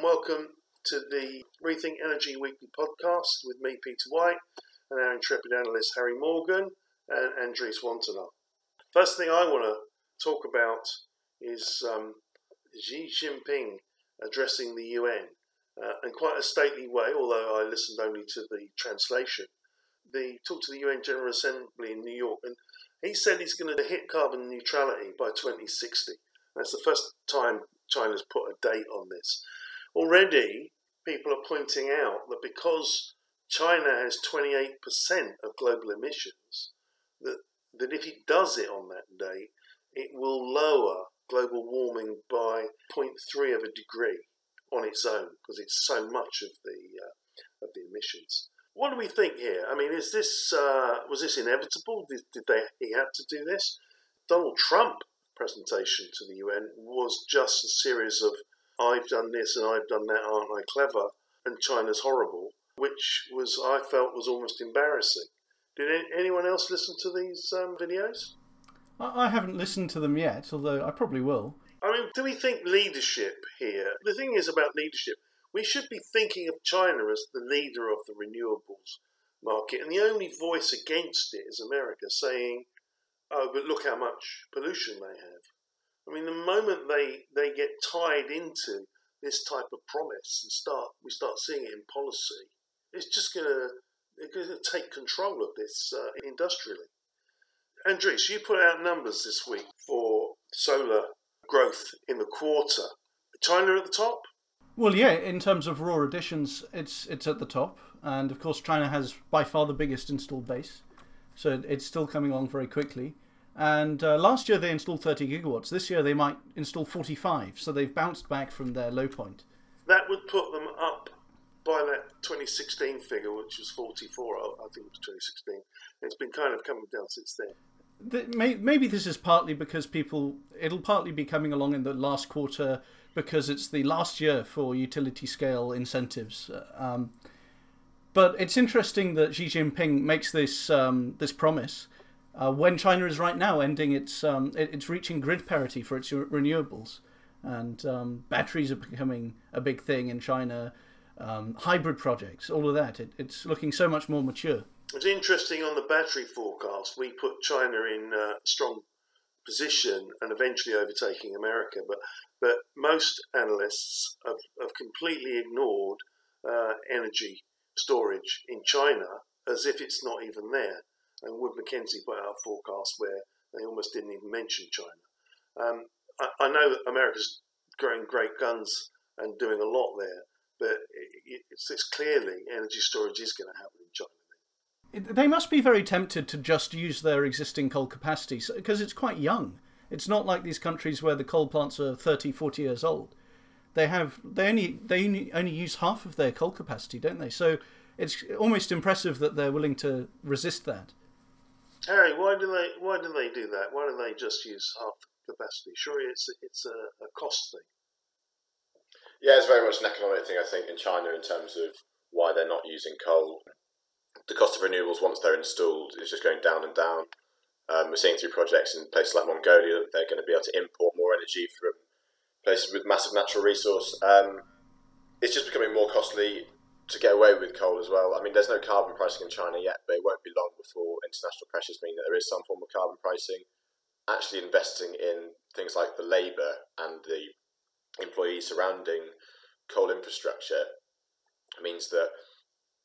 and welcome to the Rethink Energy Weekly podcast with me, Peter White, and our intrepid analyst, Harry Morgan, and Andries Wantenaar. First thing I want to talk about is um, Xi Jinping addressing the UN uh, in quite a stately way, although I listened only to the translation. The talk to the UN General Assembly in New York, and he said he's going to hit carbon neutrality by 2060. That's the first time China's put a date on this. Already, people are pointing out that because China has 28% of global emissions, that, that if it does it on that date, it will lower global warming by 0.3 of a degree on its own because it's so much of the uh, of the emissions. What do we think here? I mean, is this uh, was this inevitable? Did, did they he have to do this? Donald Trump presentation to the UN was just a series of I've done this and I've done that, aren't I clever? And China's horrible, which was I felt was almost embarrassing. Did anyone else listen to these um, videos? I haven't listened to them yet, although I probably will. I mean, do we think leadership here? The thing is about leadership, we should be thinking of China as the leader of the renewables market, and the only voice against it is America saying, oh, but look how much pollution they have. I mean, the moment they, they get tied into this type of promise and start we start seeing it in policy, it's just going to it's going to take control of this uh, industrially. Andries, you put out numbers this week for solar growth in the quarter. China at the top. Well, yeah. In terms of raw additions, it's it's at the top, and of course, China has by far the biggest installed base, so it's still coming along very quickly. And uh, last year they installed 30 gigawatts. This year they might install 45. So they've bounced back from their low point. That would put them up by that 2016 figure, which was 44. I think it was 2016. It's been kind of coming down since then. Maybe this is partly because people. It'll partly be coming along in the last quarter because it's the last year for utility scale incentives. Uh, um, but it's interesting that Xi Jinping makes this um, this promise uh, when China is right now ending its um, it, it's reaching grid parity for its renewables, and um, batteries are becoming a big thing in China. Um, hybrid projects, all of that. It, it's looking so much more mature. It's interesting on the battery forecast. We put China in a strong position and eventually overtaking America, but but most analysts have, have completely ignored uh, energy storage in China as if it's not even there and Wood Mackenzie put out a forecast where they almost didn't even mention China. Um, I, I, know that America's growing great guns and doing a lot there, but it, it's, it's clearly energy storage is going to happen in China. They must be very tempted to just use their existing coal capacity because it's quite young. It's not like these countries where the coal plants are 30, 40 years old. They have they only they only, only use half of their coal capacity, don't they? So it's almost impressive that they're willing to resist that. Harry, why do they why do they do that? Why do they just use half capacity? Surely it's it's a, a cost thing. Yeah, it's very much an economic thing. I think in China, in terms of why they're not using coal, the cost of renewables once they're installed is just going down and down. Um, we're seeing through projects in places like Mongolia that they're going to be able to import more energy from places with massive natural resource. Um, it's just becoming more costly to get away with coal as well. I mean, there's no carbon pricing in China yet, but it won't be long before international pressures mean that there is some form of carbon pricing. Actually, investing in things like the labour and the employees surrounding coal infrastructure means that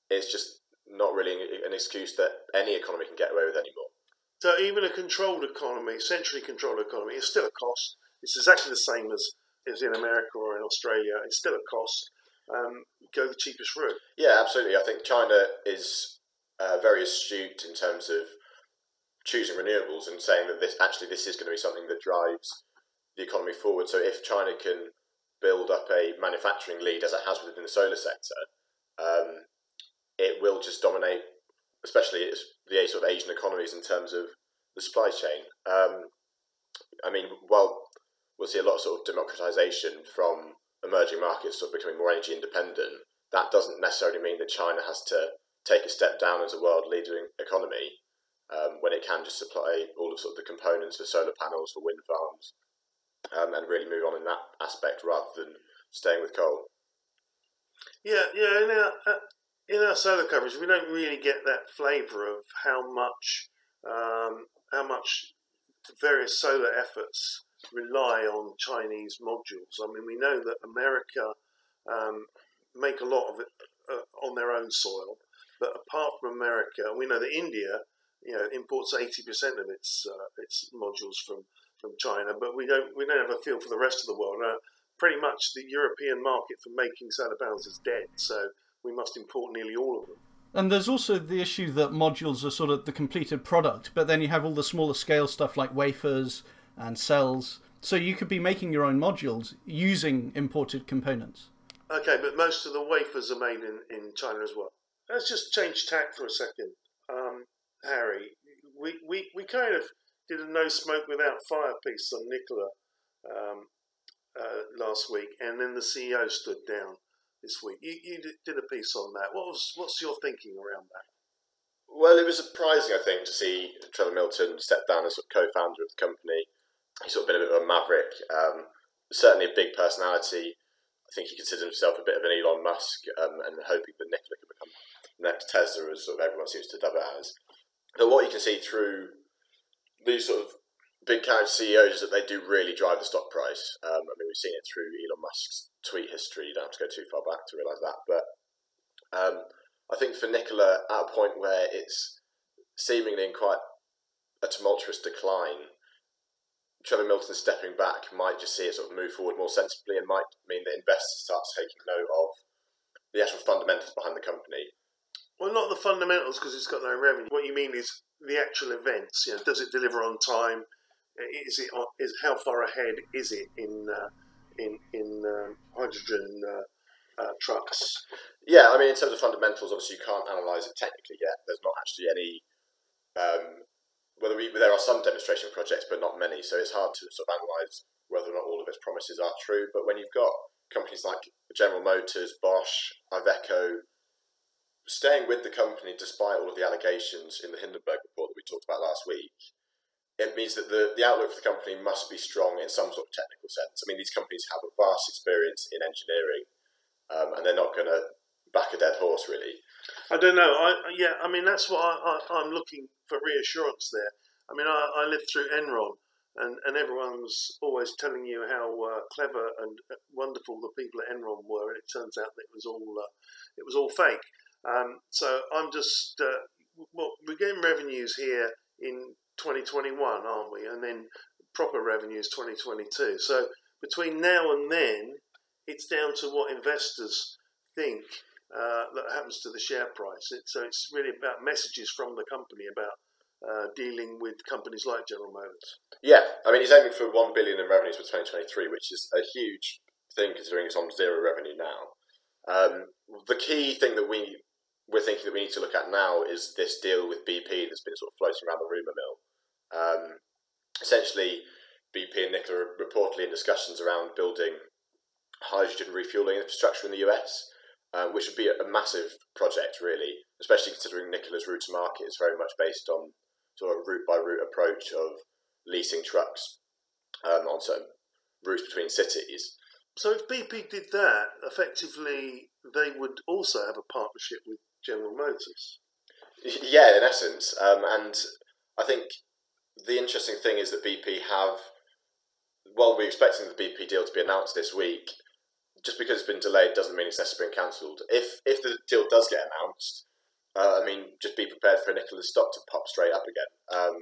it's just not really an excuse that any economy can get away with anymore. So even a controlled economy, centrally controlled economy, is still a cost. It's exactly the same as, as in America or in Australia. It's still a cost um, go the cheapest route. Yeah, absolutely. I think China is uh, very astute in terms of choosing renewables and saying that this actually this is going to be something that drives the economy forward. So if China can build up a manufacturing lead as it has within the solar sector, um, it will just dominate, especially the sort of Asian economies in terms of the supply chain. Um, I mean, while we'll see a lot of sort of democratization from emerging markets sort of becoming more energy independent, that doesn't necessarily mean that China has to take a step down as a world leading economy um, when it can just supply all of sort of the components for solar panels, for wind farms, um, and really move on in that aspect rather than staying with coal. Yeah, yeah. In our uh, in our solar coverage, we don't really get that flavour of how much um, how much various solar efforts rely on Chinese modules. I mean, we know that America um, make a lot of it uh, on their own soil, but apart from America, we know that India, you know, imports eighty percent of its uh, its modules from, from China, but we don't we don't have a feel for the rest of the world. Uh, pretty much, the European market for making solar panels is dead, so we must import nearly all of them. And there's also the issue that modules are sort of the completed product, but then you have all the smaller scale stuff like wafers and cells. So you could be making your own modules using imported components. Okay, but most of the wafers are made in, in China as well. Let's just change tack for a second. Um, Harry, we, we, we kind of did a no smoke without fire piece on Nikola um, uh, last week, and then the CEO stood down this week. You, you did a piece on that. What was what's your thinking around that? Well, it was surprising, I think, to see Trevor Milton step down as co-founder of the company. He's sort of been a bit of a maverick. Um, certainly a big personality. I think he considers himself a bit of an Elon Musk, um, and hoping that Nikola can become next Tesla, as sort of everyone seems to dub it as. But what you can see through these sort of big character CEOs is that they do really drive the stock price. Um, I mean, we've seen it through Elon Musk's tweet history. You don't have to go too far back to realise that. But um, I think for Nikola, at a point where it's seemingly in quite a tumultuous decline, Trevor Milton stepping back might just see it sort of move forward more sensibly and might mean that investors start taking note of the actual fundamentals behind the company. Well, not the fundamentals because it's got no revenue. What you mean is the actual events. You know, does it deliver on time? Is it is how far ahead is it in uh, in in um, hydrogen uh, uh, trucks? Yeah, I mean, in terms of fundamentals, obviously you can't analyse it technically yet. There's not actually any. Um, whether we, there are some demonstration projects, but not many, so it's hard to sort of analyse whether or not all of its promises are true. But when you've got companies like General Motors, Bosch, Iveco, staying with the company despite all of the allegations in the Hindenburg report that we talked about last week, it means that the, the outlook for the company must be strong in some sort of technical sense. I mean, these companies have a vast experience in engineering, um, and they're not going to back a dead horse, really. I don't know. I, yeah, I mean, that's what I, am looking for reassurance there. I mean, I, I lived through Enron, and, and everyone's always telling you how uh, clever and wonderful the people at Enron were, and it turns out that it was all uh, it was all fake. Um, so I'm just uh, well, we're getting revenues here in 2021, aren't we? And then proper revenues 2022. So between now and then, it's down to what investors think uh, that happens to the share price. It, so it's really about messages from the company about uh, dealing with companies like General Motors. Yeah, I mean, he's aiming for one billion in revenues for 2023, which is a huge thing considering it's on zero revenue now. Um, the key thing that we we're thinking that we need to look at now is this deal with BP that's been sort of floating around the rumour mill. Um, essentially, BP and Nikola are reportedly in discussions around building hydrogen refueling infrastructure in the US, um, which would be a, a, massive project, really, especially considering Nikola's route to market is very much based on sort of route by route approach of leasing trucks um, on certain routes between cities. So, if BP did that, effectively, they would also have a partnership with General Motors. Yeah, in essence, um, and I think the interesting thing is that BP have, Well, we're expecting the BP deal to be announced this week, just because it's been delayed doesn't mean it's necessarily been cancelled. If if the deal does get announced, uh, I mean, just be prepared for Nikola's stock to pop straight up again. Um,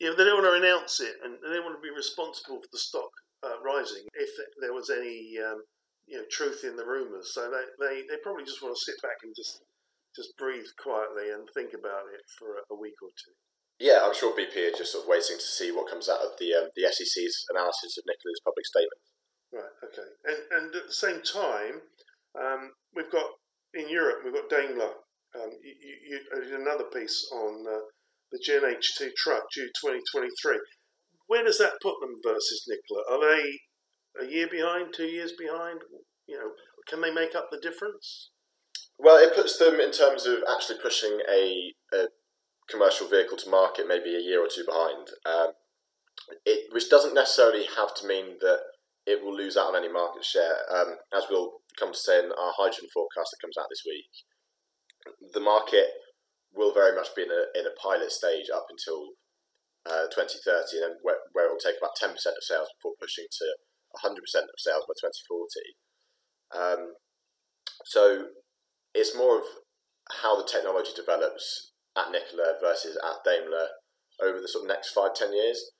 yeah, they don't want to announce it, and they don't want to be responsible for the stock uh, rising if there was any um, you know truth in the rumours. So they, they, they probably just want to sit back and just just breathe quietly and think about it for a, a week or two. Yeah, I'm sure BP are just sort of waiting to see what comes out of the um, the SEC's analysis of Nikola's public statement. Right. Okay. And and at the same time, um, we've got in Europe we've got Daimler. Um, you, you, you did another piece on uh, the Gen H2 truck due 2023. Where does that put them versus Nikola? Are they a year behind, two years behind? You know, can they make up the difference? Well, it puts them in terms of actually pushing a, a commercial vehicle to market maybe a year or two behind. Um, it, which doesn't necessarily have to mean that it will lose out on any market share. Um, as we'll come to say in our hydrogen forecast that comes out this week, the market will very much be in a, in a pilot stage up until uh, 2030, and where, where it will take about 10% of sales before pushing to 100% of sales by 2040. Um, so it's more of how the technology develops at Nikola versus at Daimler over the sort of next five, ten years.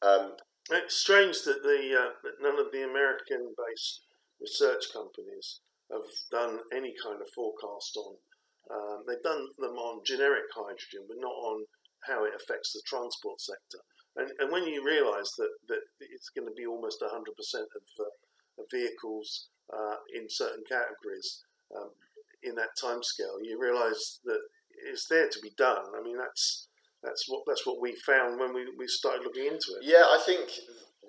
Um, it's strange that the uh, that none of the American-based research companies have done any kind of forecast on. Um, they've done them on generic hydrogen, but not on how it affects the transport sector. And, and when you realise that, that it's going to be almost 100% of, uh, of vehicles uh, in certain categories um, in that time scale, you realise that it's there to be done. I mean, that's that's what that's what we found when we, we started looking into it. Yeah, I think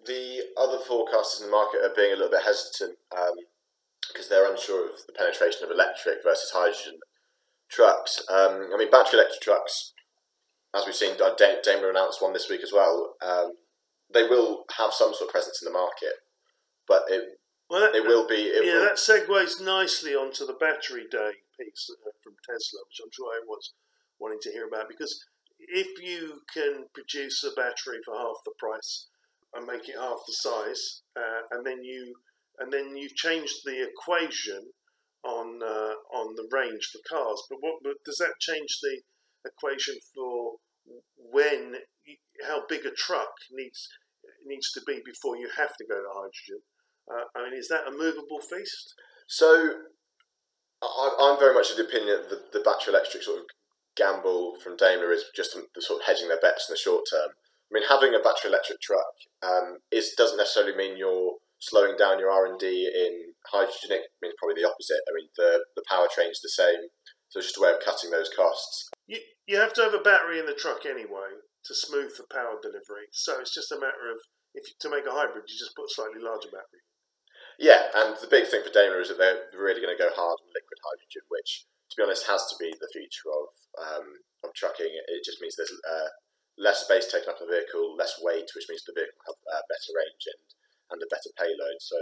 the other forecasters in the market are being a little bit hesitant because um, they're unsure of the penetration of electric versus hydrogen trucks. Um, I mean, battery electric trucks, as we've seen, Daimler announced one this week as well. Um, they will have some sort of presence in the market, but it well, that, it will be. It yeah, will, that segues nicely onto the battery day piece from Tesla, which I'm sure everyone's wanting to hear about. Because if you can produce a battery for half the price and make it half the size, uh, and then you and then you've changed the equation on uh, on the range for cars. But what but does that change the equation for when how big a truck needs needs to be before you have to go to hydrogen? Uh, I mean, is that a movable feast? So, I'm very much of the opinion that the, the battery electric sort of gamble from Daimler is just the sort of hedging their bets in the short term. I mean, having a battery electric truck um, is doesn't necessarily mean you're slowing down your R and D in hydrogen. It means probably the opposite. I mean, the the powertrain is the same, so it's just a way of cutting those costs. You you have to have a battery in the truck anyway to smooth the power delivery. So it's just a matter of if you, to make a hybrid, you just put a slightly larger battery. Yeah, and the big thing for Daimler is that they're really going to go hard on liquid hydrogen, which, to be honest, has to be the future of um, of trucking. It just means there's uh, less space taken up the vehicle, less weight, which means the vehicle have uh, better range and, and a better payload. So,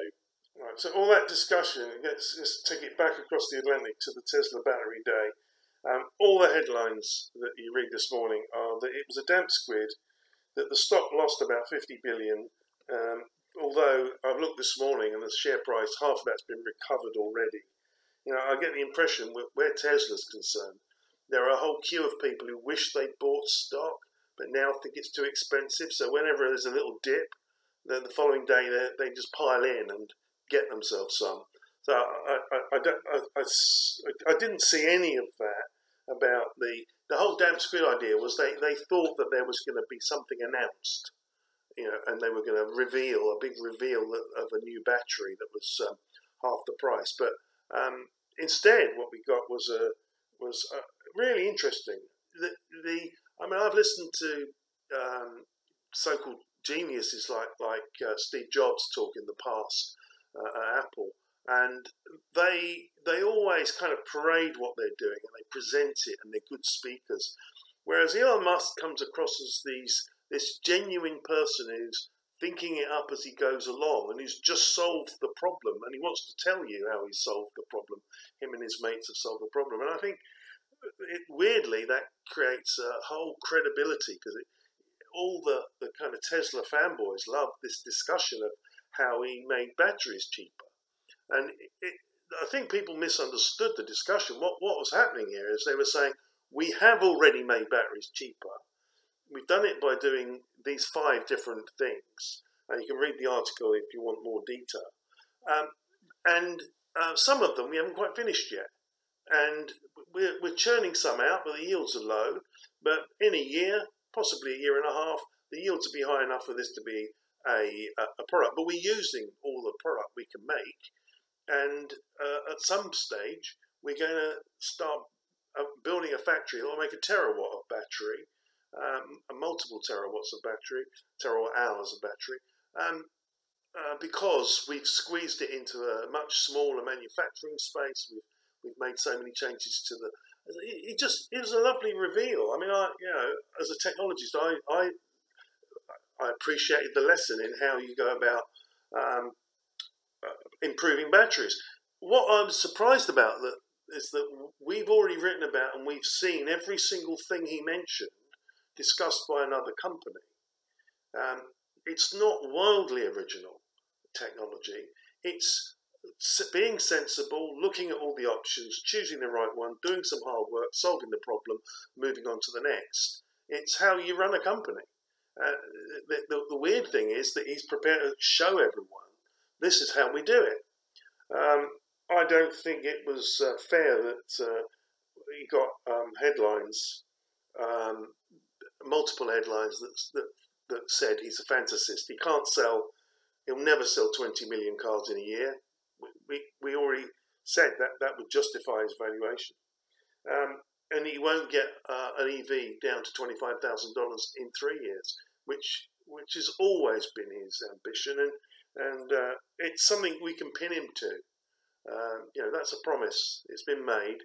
right. So all that discussion, let's, let's take it back across the Atlantic to the Tesla Battery Day. Um, all the headlines that you read this morning are that it was a damp squid, that the stock lost about 50 billion, um, although I've looked this morning and the share price, half of that's been recovered already. You know, I get the impression where Tesla's concerned, there are a whole queue of people who wish they'd bought stock, but now think it's too expensive. So whenever there's a little dip, then the following day they, they just pile in and get themselves some. So I, I, I, don't, I, I, I didn't see any of that about the the whole damn squid idea was they, they thought that there was going to be something announced you know, and they were going to reveal a big reveal of a new battery that was um, half the price. But um, instead, what we got was a was a really interesting. The, the I mean, I've listened to um, so-called geniuses like like uh, Steve Jobs talk in the past uh, at Apple, and they they always kind of parade what they're doing and they present it and they're good speakers. Whereas Elon Musk comes across as these this genuine person who's thinking it up as he goes along and who's just solved the problem and he wants to tell you how he solved the problem. Him and his mates have solved the problem. And I think it, weirdly that creates a whole credibility because all the, the kind of Tesla fanboys love this discussion of how he made batteries cheaper. And it, I think people misunderstood the discussion. What, what was happening here is they were saying, we have already made batteries cheaper we've done it by doing these five different things. And you can read the article if you want more detail. Um, and uh, some of them we haven't quite finished yet. And we're, we're churning some out, but the yields are low. But in a year, possibly a year and a half, the yields will be high enough for this to be a, a product. But we're using all the product we can make. And uh, at some stage, we're going to start uh, building a factory that will make a terawatt of battery um, multiple terawatts of battery, terawatt hours of battery, um, uh, because we've squeezed it into a much smaller manufacturing space. We've we've made so many changes to the. It, it just it was a lovely reveal. I mean, I you know, as a technologist, I I, I appreciated the lesson in how you go about um, uh, improving batteries. what I'm surprised about that is that we've already written about and we've seen every single thing he mentioned discussed by another company. Um, it's not wildly original technology. It's being sensible, looking at all the options, choosing the right one, doing some hard work, solving the problem, moving on to the next. It's how you run a company. Uh, the, the, the, weird thing is that he's prepared to show everyone this is how we do it. Um, I don't think it was uh, fair that uh, he got um, headlines, um, multiple headlines that, that that said he's a fantasist. He can't sell. He'll never sell 20 million cars in a year. We, we already said that that would justify his valuation. Um, and he won't get uh, an EV down to $25,000 in three years, which which has always been his ambition. And, and uh, it's something we can pin him to. Uh, you know, that's a promise. It's been made.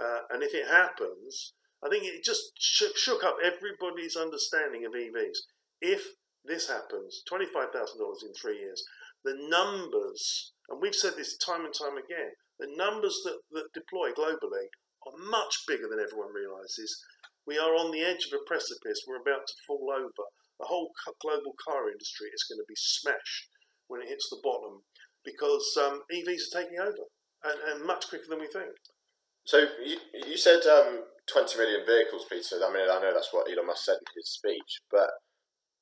Uh, and if it happens, I think it just shook, shook up everybody's understanding of EVs. If this happens, $25,000 in three years, the numbers, and we've said this time and time again, the numbers that, that deploy globally are much bigger than everyone realizes. We are on the edge of a precipice. We're about to fall over. The whole global car industry is going to be smashed when it hits the bottom because um, EVs are taking over and, and, much quicker than we think. So you, you said um, 20 million vehicles, Peter. I mean, I know that's what Elon Musk said in his speech, but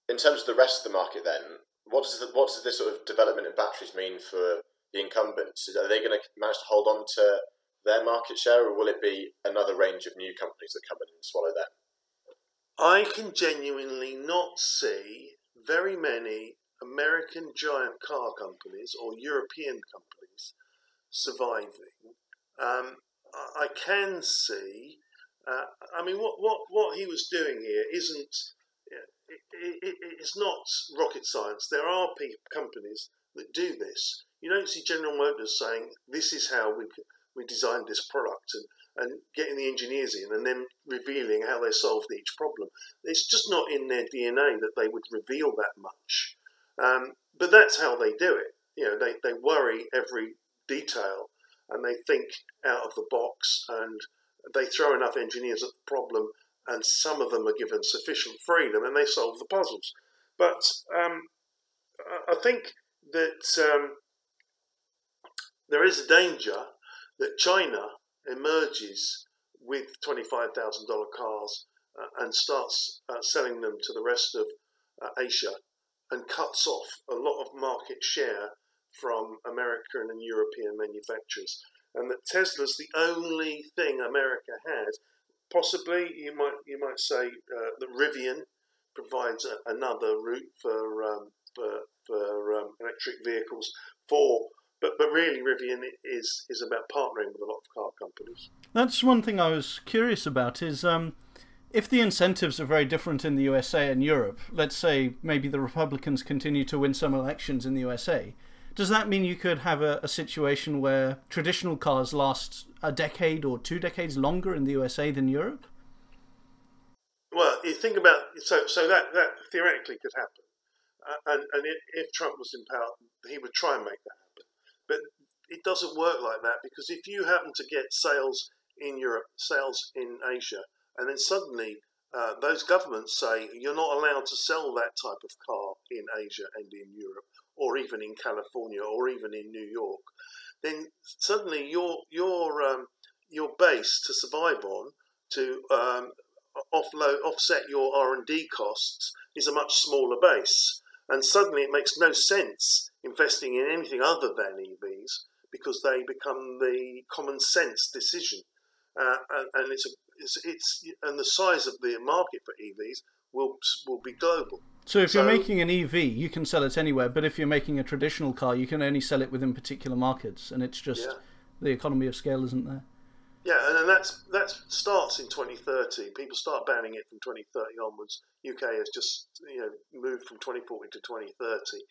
in terms of the rest of the market, then what does the, what does this sort of development in batteries mean for the incumbents? Are they going to manage to hold on to their market share, or will it be another range of new companies that come in and swallow them? I can genuinely not see very many American giant car companies or European companies surviving. Um, I can see. Uh, I mean, what, what, what he was doing here isn't it, it, it's not rocket science. There are companies that do this. You don't see General Motors saying this is how we we designed this product and, and getting the engineers in and then revealing how they solved each problem. It's just not in their DNA that they would reveal that much. Um, but that's how they do it. You know, they, they worry every detail and they think out of the box and they throw enough engineers at the problem and some of them are given sufficient freedom and they solve the puzzles. But um, I think that um, there is a danger that China emerges with $25,000 cars uh, and starts uh, selling them to the rest of uh, Asia and cuts off a lot of market share from American and European manufacturers. And that Tesla's the only thing America has Possibly, you might you might say uh, that Rivian provides a, another route for um, for, for um, electric vehicles for but but really Rivian is is about partnering with a lot of car companies. That's one thing I was curious about is um, if the incentives are very different in the USA and Europe. Let's say maybe the Republicans continue to win some elections in the USA. Does that mean you could have a, a situation where traditional cars last a decade or two decades longer in the USA than Europe? Well, you think about so so that that theoretically could happen, uh, and and it, if Trump was in power, he would try and make that happen. But it doesn't work like that because if you happen to get sales in Europe, sales in Asia, and then suddenly uh, those governments say you're not allowed to sell that type of car in Asia and in Europe, or even in California or even in New York, then suddenly your your um, your base to survive on to um, offload offset your R and D costs is a much smaller base, and suddenly it makes no sense investing in anything other than EVs because they become the common sense decision, uh, and, and it's, a, it's it's and the size of the market for EVs will will be global. So if so, you're making an EV, you can sell it anywhere. But if you're making a traditional car, you can only sell it within particular markets, and it's just yeah. the economy of scale isn't there. Yeah, and then that's that starts in 2030. People start banning it from 2030 onwards. UK has just you know moved from 2040 to 2030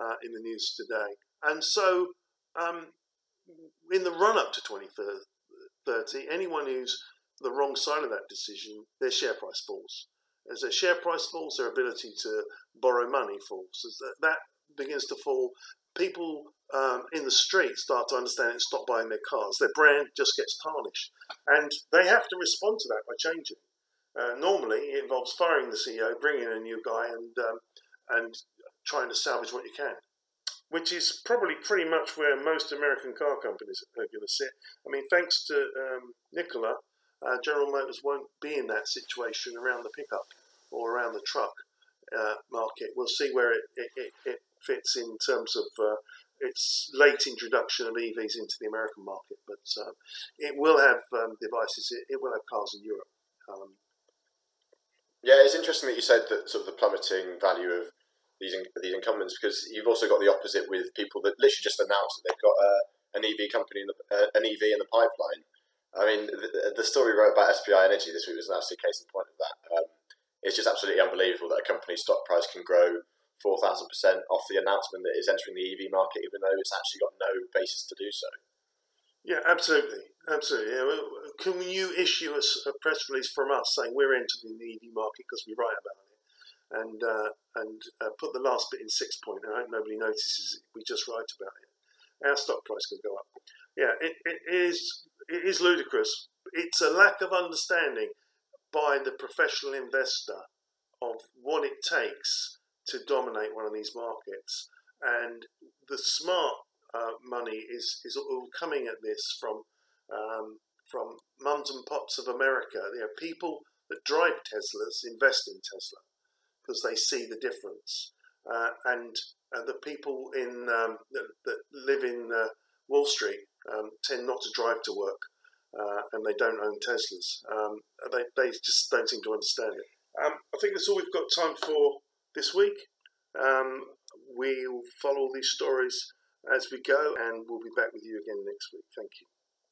uh, in the news today, and so um, in the run up to 2030, anyone who's the wrong side of that decision, their share price falls. As their share price falls, their ability to borrow money falls. As that, that begins to fall, people um, in the street start to understand and stop buying their cars. Their brand just gets tarnished. And they have to respond to that by changing. Uh, normally, it involves firing the CEO, bringing in a new guy, and, um, and trying to salvage what you can, which is probably pretty much where most American car companies are going to sit. I mean, thanks to um, Nikola, uh, General Motors won't be in that situation around the pickup or around the truck uh, market. We'll see where it, it, it fits in terms of uh, its late introduction of EVs into the American market, but uh, it will have um, devices. It, it, will have cars in Europe. Um, yeah, it's interesting that you said that sort of the plummeting value of these these incumbents because you've also got the opposite with people that literally just announced that they've got uh, an EV company in the uh, an EV in the pipeline. I mean, the, the story wrote about SPI Energy this week was an absolute case in point of that. Um, it's just absolutely unbelievable that a company's stock price can grow 4,000% off the announcement that it's entering the EV market, even though it's actually got no basis to do so. Yeah, absolutely. Absolutely. Yeah. Can you issue a, a, press release from us saying we're entering the EV market because we write about it? And uh, and uh, put the last bit in six point. I hope nobody notices we just write about it. Our stock price could go up. Yeah, it, it is it is ludicrous. It's a lack of understanding by the professional investor of what it takes to dominate one of these markets. And the smart uh, money is is all coming at this from um, from mums and pops of America. There are people that drive Teslas invest in Tesla because they see the difference, uh, and uh, the people in um, that, that, live in uh, Wall Street um, tend not to drive to work, uh, and they don't own Teslas. Um, they they just don't seem to understand it. Um, I think that's all we've got time for this week. Um, we'll follow these stories as we go, and we'll be back with you again next week. Thank you.